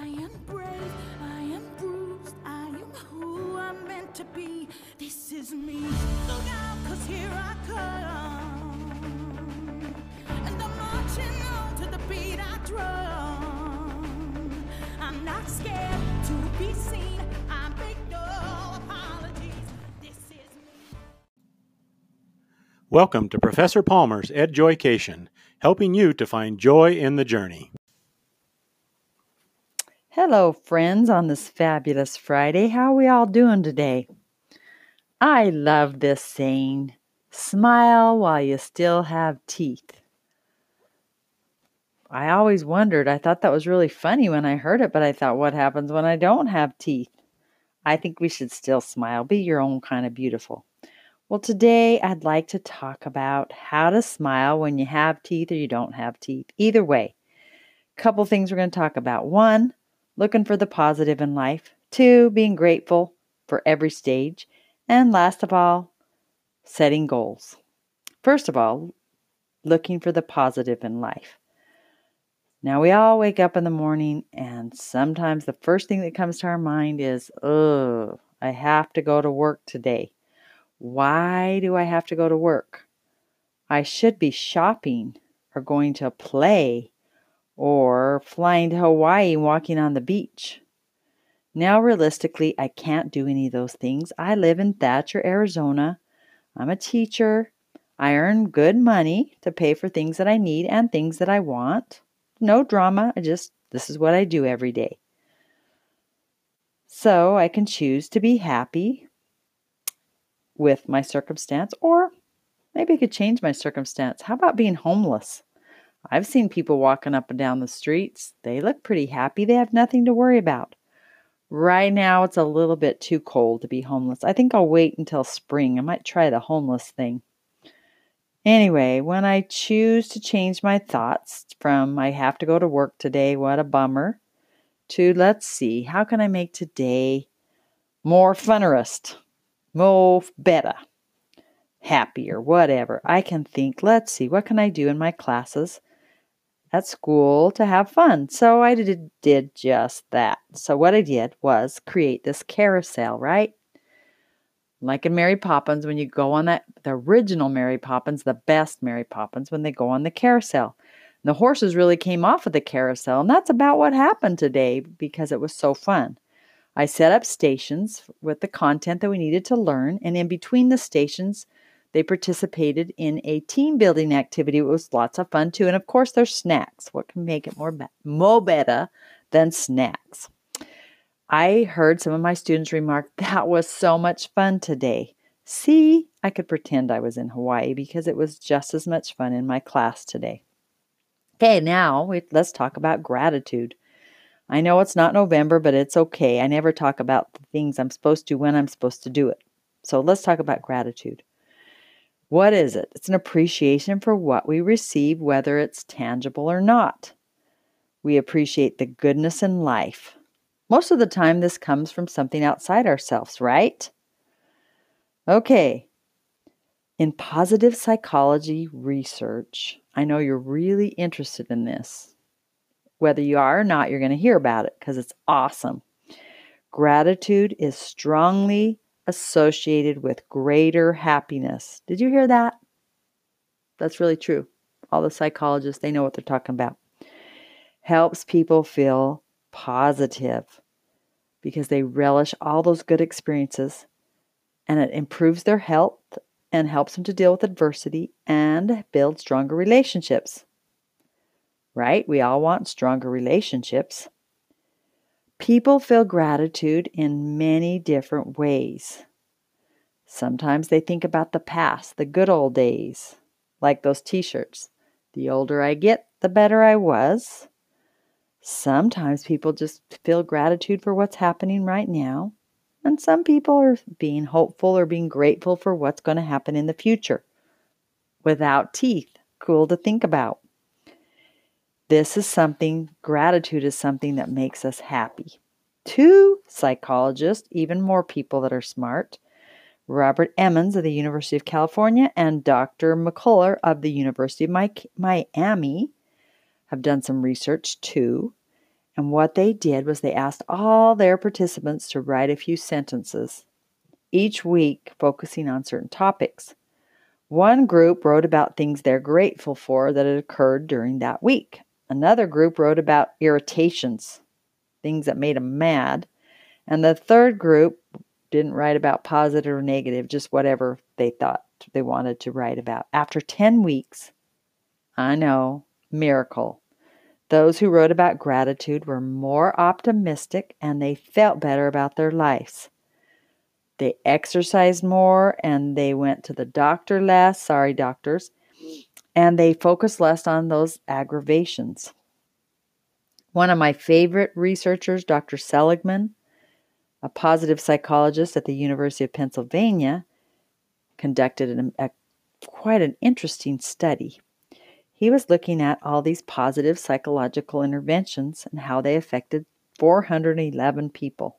I am brave, I am bruised, I am who I'm meant to be. This is me. Look out, cause here I come. And I'm marching on to the beat I drum. I'm not scared to be seen. I make no apologies. This is me. Welcome to Professor Palmer's EdJoycation, helping you to find joy in the journey. Hello, friends, on this fabulous Friday. How are we all doing today? I love this saying smile while you still have teeth. I always wondered, I thought that was really funny when I heard it, but I thought, what happens when I don't have teeth? I think we should still smile, be your own kind of beautiful. Well, today I'd like to talk about how to smile when you have teeth or you don't have teeth. Either way, a couple things we're going to talk about. One, looking for the positive in life. Two, being grateful for every stage. And last of all, setting goals. First of all, looking for the positive in life. Now, we all wake up in the morning, and sometimes the first thing that comes to our mind is, oh, I have to go to work today. Why do I have to go to work? I should be shopping or going to play or flying to Hawaii and walking on the beach. Now, realistically, I can't do any of those things. I live in Thatcher, Arizona. I'm a teacher. I earn good money to pay for things that I need and things that I want. No drama. I just, this is what I do every day. So I can choose to be happy with my circumstance, or maybe I could change my circumstance. How about being homeless? I've seen people walking up and down the streets. They look pretty happy. They have nothing to worry about. Right now, it's a little bit too cold to be homeless. I think I'll wait until spring. I might try the homeless thing. Anyway, when I choose to change my thoughts from I have to go to work today, what a bummer, to let's see, how can I make today more funnerist, more better, happier, whatever. I can think, let's see, what can I do in my classes at school to have fun? So I did, did just that. So what I did was create this carousel, right? Like in Mary Poppins, when you go on that, the original Mary Poppins, the best Mary Poppins, when they go on the carousel. The horses really came off of the carousel, and that's about what happened today because it was so fun. I set up stations with the content that we needed to learn, and in between the stations, they participated in a team building activity. It was lots of fun too, and of course, there's snacks. What can make it more be- more better than snacks? I heard some of my students remark, That was so much fun today. See, I could pretend I was in Hawaii because it was just as much fun in my class today. Okay, now we, let's talk about gratitude. I know it's not November, but it's okay. I never talk about the things I'm supposed to when I'm supposed to do it. So let's talk about gratitude. What is it? It's an appreciation for what we receive, whether it's tangible or not. We appreciate the goodness in life, most of the time, this comes from something outside ourselves, right? Okay. In positive psychology research, I know you're really interested in this. Whether you are or not, you're going to hear about it because it's awesome. Gratitude is strongly associated with greater happiness. Did you hear that? That's really true. All the psychologists, they know what they're talking about. Helps people feel positive because they relish all those good experiences and it improves their health and helps them to deal with adversity and build stronger relationships. Right? We all want stronger relationships. People feel gratitude in many different ways. Sometimes they think about the past, the good old days, like those t shirts. The older I get, the better I was. Sometimes people just feel gratitude for what's happening right now, and some people are being hopeful or being grateful for what's going to happen in the future. Without teeth, cool to think about. This is something, gratitude is something that makes us happy. Two psychologists, even more people that are smart, Robert Emmons of the University of California and Dr. McCullough of the University of Miami, have done some research too. And what they did was they asked all their participants to write a few sentences, each week focusing on certain topics. One group wrote about things they're grateful for that had occurred during that week. Another group wrote about irritations, things that made them mad. And the third group didn't write about positive or negative, just whatever they thought they wanted to write about. After 10 weeks, I know, miracle. Those who wrote about gratitude were more optimistic and they felt better about their lives. They exercised more and they went to the doctor less. Sorry, doctors. And they focus less on those aggravations. One of my favorite researchers, Dr. Seligman, a positive psychologist at the University of Pennsylvania, conducted an, a, quite an interesting study. He was looking at all these positive psychological interventions and how they affected 411 people.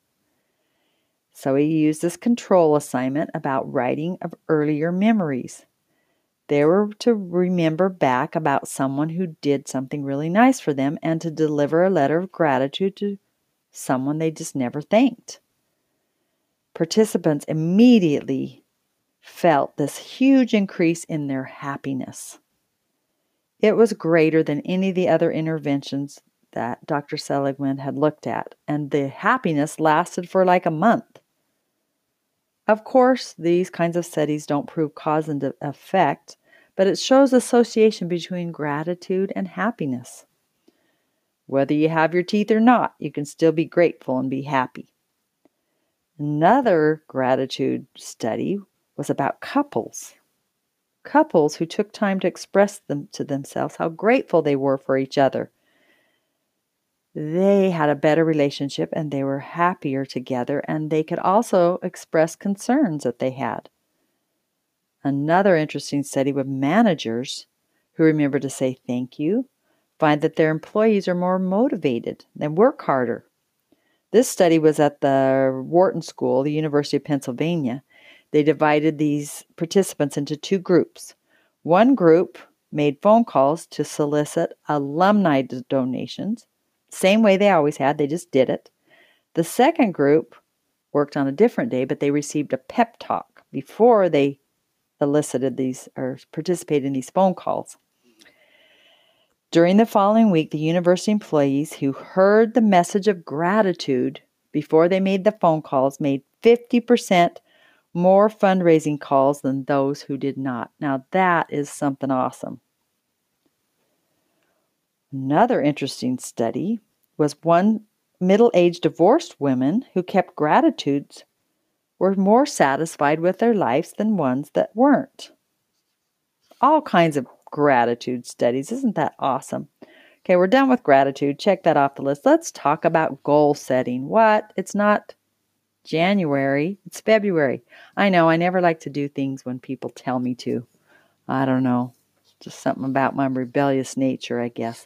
So he used this control assignment about writing of earlier memories. They were to remember back about someone who did something really nice for them and to deliver a letter of gratitude to someone they just never thanked. Participants immediately felt this huge increase in their happiness. It was greater than any of the other interventions that Dr. Seligman had looked at, and the happiness lasted for like a month. Of course, these kinds of studies don't prove cause and effect, but it shows association between gratitude and happiness. Whether you have your teeth or not, you can still be grateful and be happy. Another gratitude study was about couples. Couples who took time to express them to themselves how grateful they were for each other they had a better relationship and they were happier together, and they could also express concerns that they had. Another interesting study with managers who remember to say thank you find that their employees are more motivated and work harder. This study was at the Wharton School, the University of Pennsylvania. They divided these participants into two groups. One group made phone calls to solicit alumni donations, same way they always had, they just did it. The second group worked on a different day, but they received a pep talk before they elicited these or participated in these phone calls. During the following week, the university employees who heard the message of gratitude before they made the phone calls made 50% more fundraising calls than those who did not. Now, that is something awesome. Another interesting study was one middle aged divorced women who kept gratitudes were more satisfied with their lives than ones that weren't. All kinds of gratitude studies. Isn't that awesome? Okay, we're done with gratitude. Check that off the list. Let's talk about goal setting. What? It's not January, it's February. I know I never like to do things when people tell me to. I don't know. Just something about my rebellious nature, I guess.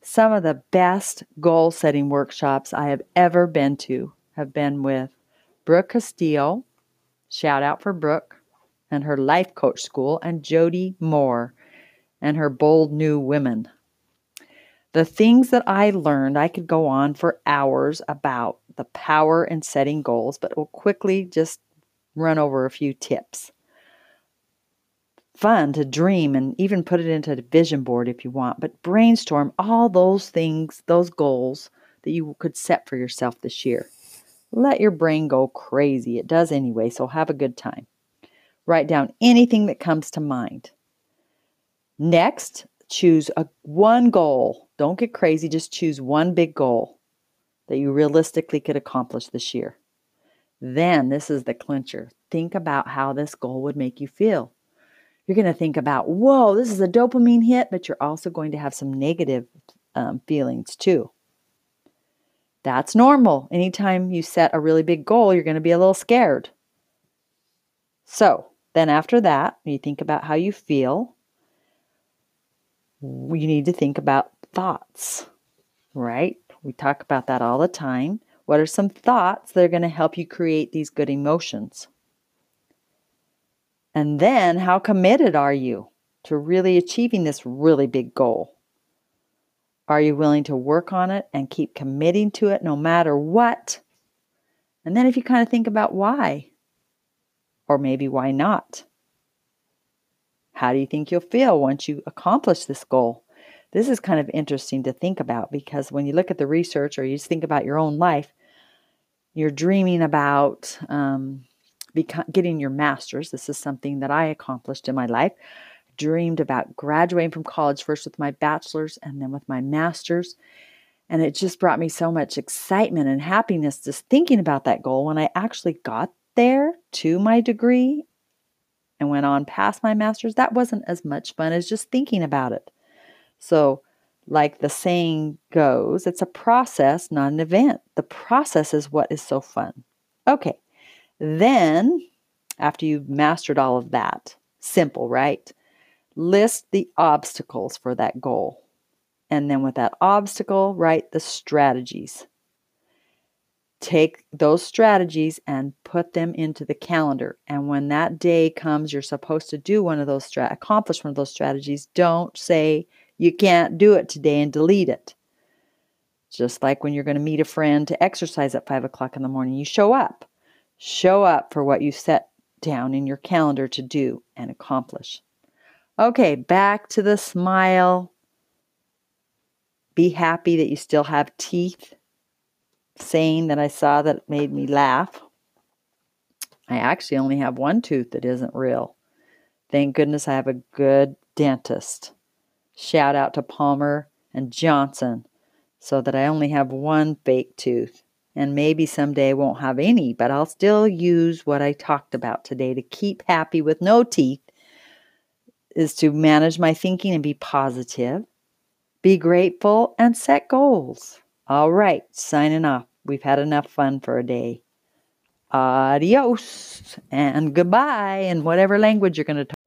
Some of the best goal setting workshops I have ever been to have been with Brooke Castillo, shout out for Brooke, and her life coach school, and Jody Moore and her Bold New Women. The things that I learned, I could go on for hours about the power in setting goals, but we'll quickly just run over a few tips fun to dream and even put it into a vision board if you want, but brainstorm all those things, those goals that you could set for yourself this year. Let your brain go crazy. It does anyway, so have a good time. Write down anything that comes to mind. Next, choose a one goal. Don't get crazy, just choose one big goal that you realistically could accomplish this year. Then, this is the clincher. Think about how this goal would make you feel you're going to think about, whoa, this is a dopamine hit, but you're also going to have some negative um, feelings too. That's normal. Anytime you set a really big goal, you're going to be a little scared. So, then after that, you think about how you feel. You need to think about thoughts, right? We talk about that all the time. What are some thoughts that are going to help you create these good emotions? And then, how committed are you to really achieving this really big goal? Are you willing to work on it and keep committing to it no matter what? And then if you kind of think about why, or maybe why not, how do you think you'll feel once you accomplish this goal? This is kind of interesting to think about because when you look at the research or you just think about your own life, you're dreaming about um, beca- getting your master's. This is something that I accomplished in my life. Dreamed about graduating from college first with my bachelor's and then with my master's. And it just brought me so much excitement and happiness just thinking about that goal when I actually got there to my degree and went on past my master's. That wasn't as much fun as just thinking about it. So, like the saying goes, it's a process, not an event. The process is what is so fun. Okay, then after you've mastered all of that, simple, right? List the obstacles for that goal. And then with that obstacle, write the strategies. Take those strategies and put them into the calendar. And when that day comes, you're supposed to do one of those, stra- accomplish one of those strategies. Don't say, you can't do it today and delete it. Just like when you're going to meet a friend to exercise at five o'clock in the morning, you show up. Show up for what you set down in your calendar to do and accomplish. Okay, back to the smile. Be happy that you still have teeth. Saying that I saw that made me laugh. I actually only have one tooth that isn't real. Thank goodness I have a good dentist. Shout out to Palmer and Johnson so that I only have one fake tooth. And maybe someday won't have any, but I'll still use what I talked about today to keep happy with no teeth is to manage my thinking and be positive, be grateful, and set goals. All right, signing off. We've had enough fun for a day. Adios and goodbye in whatever language you're going to talk.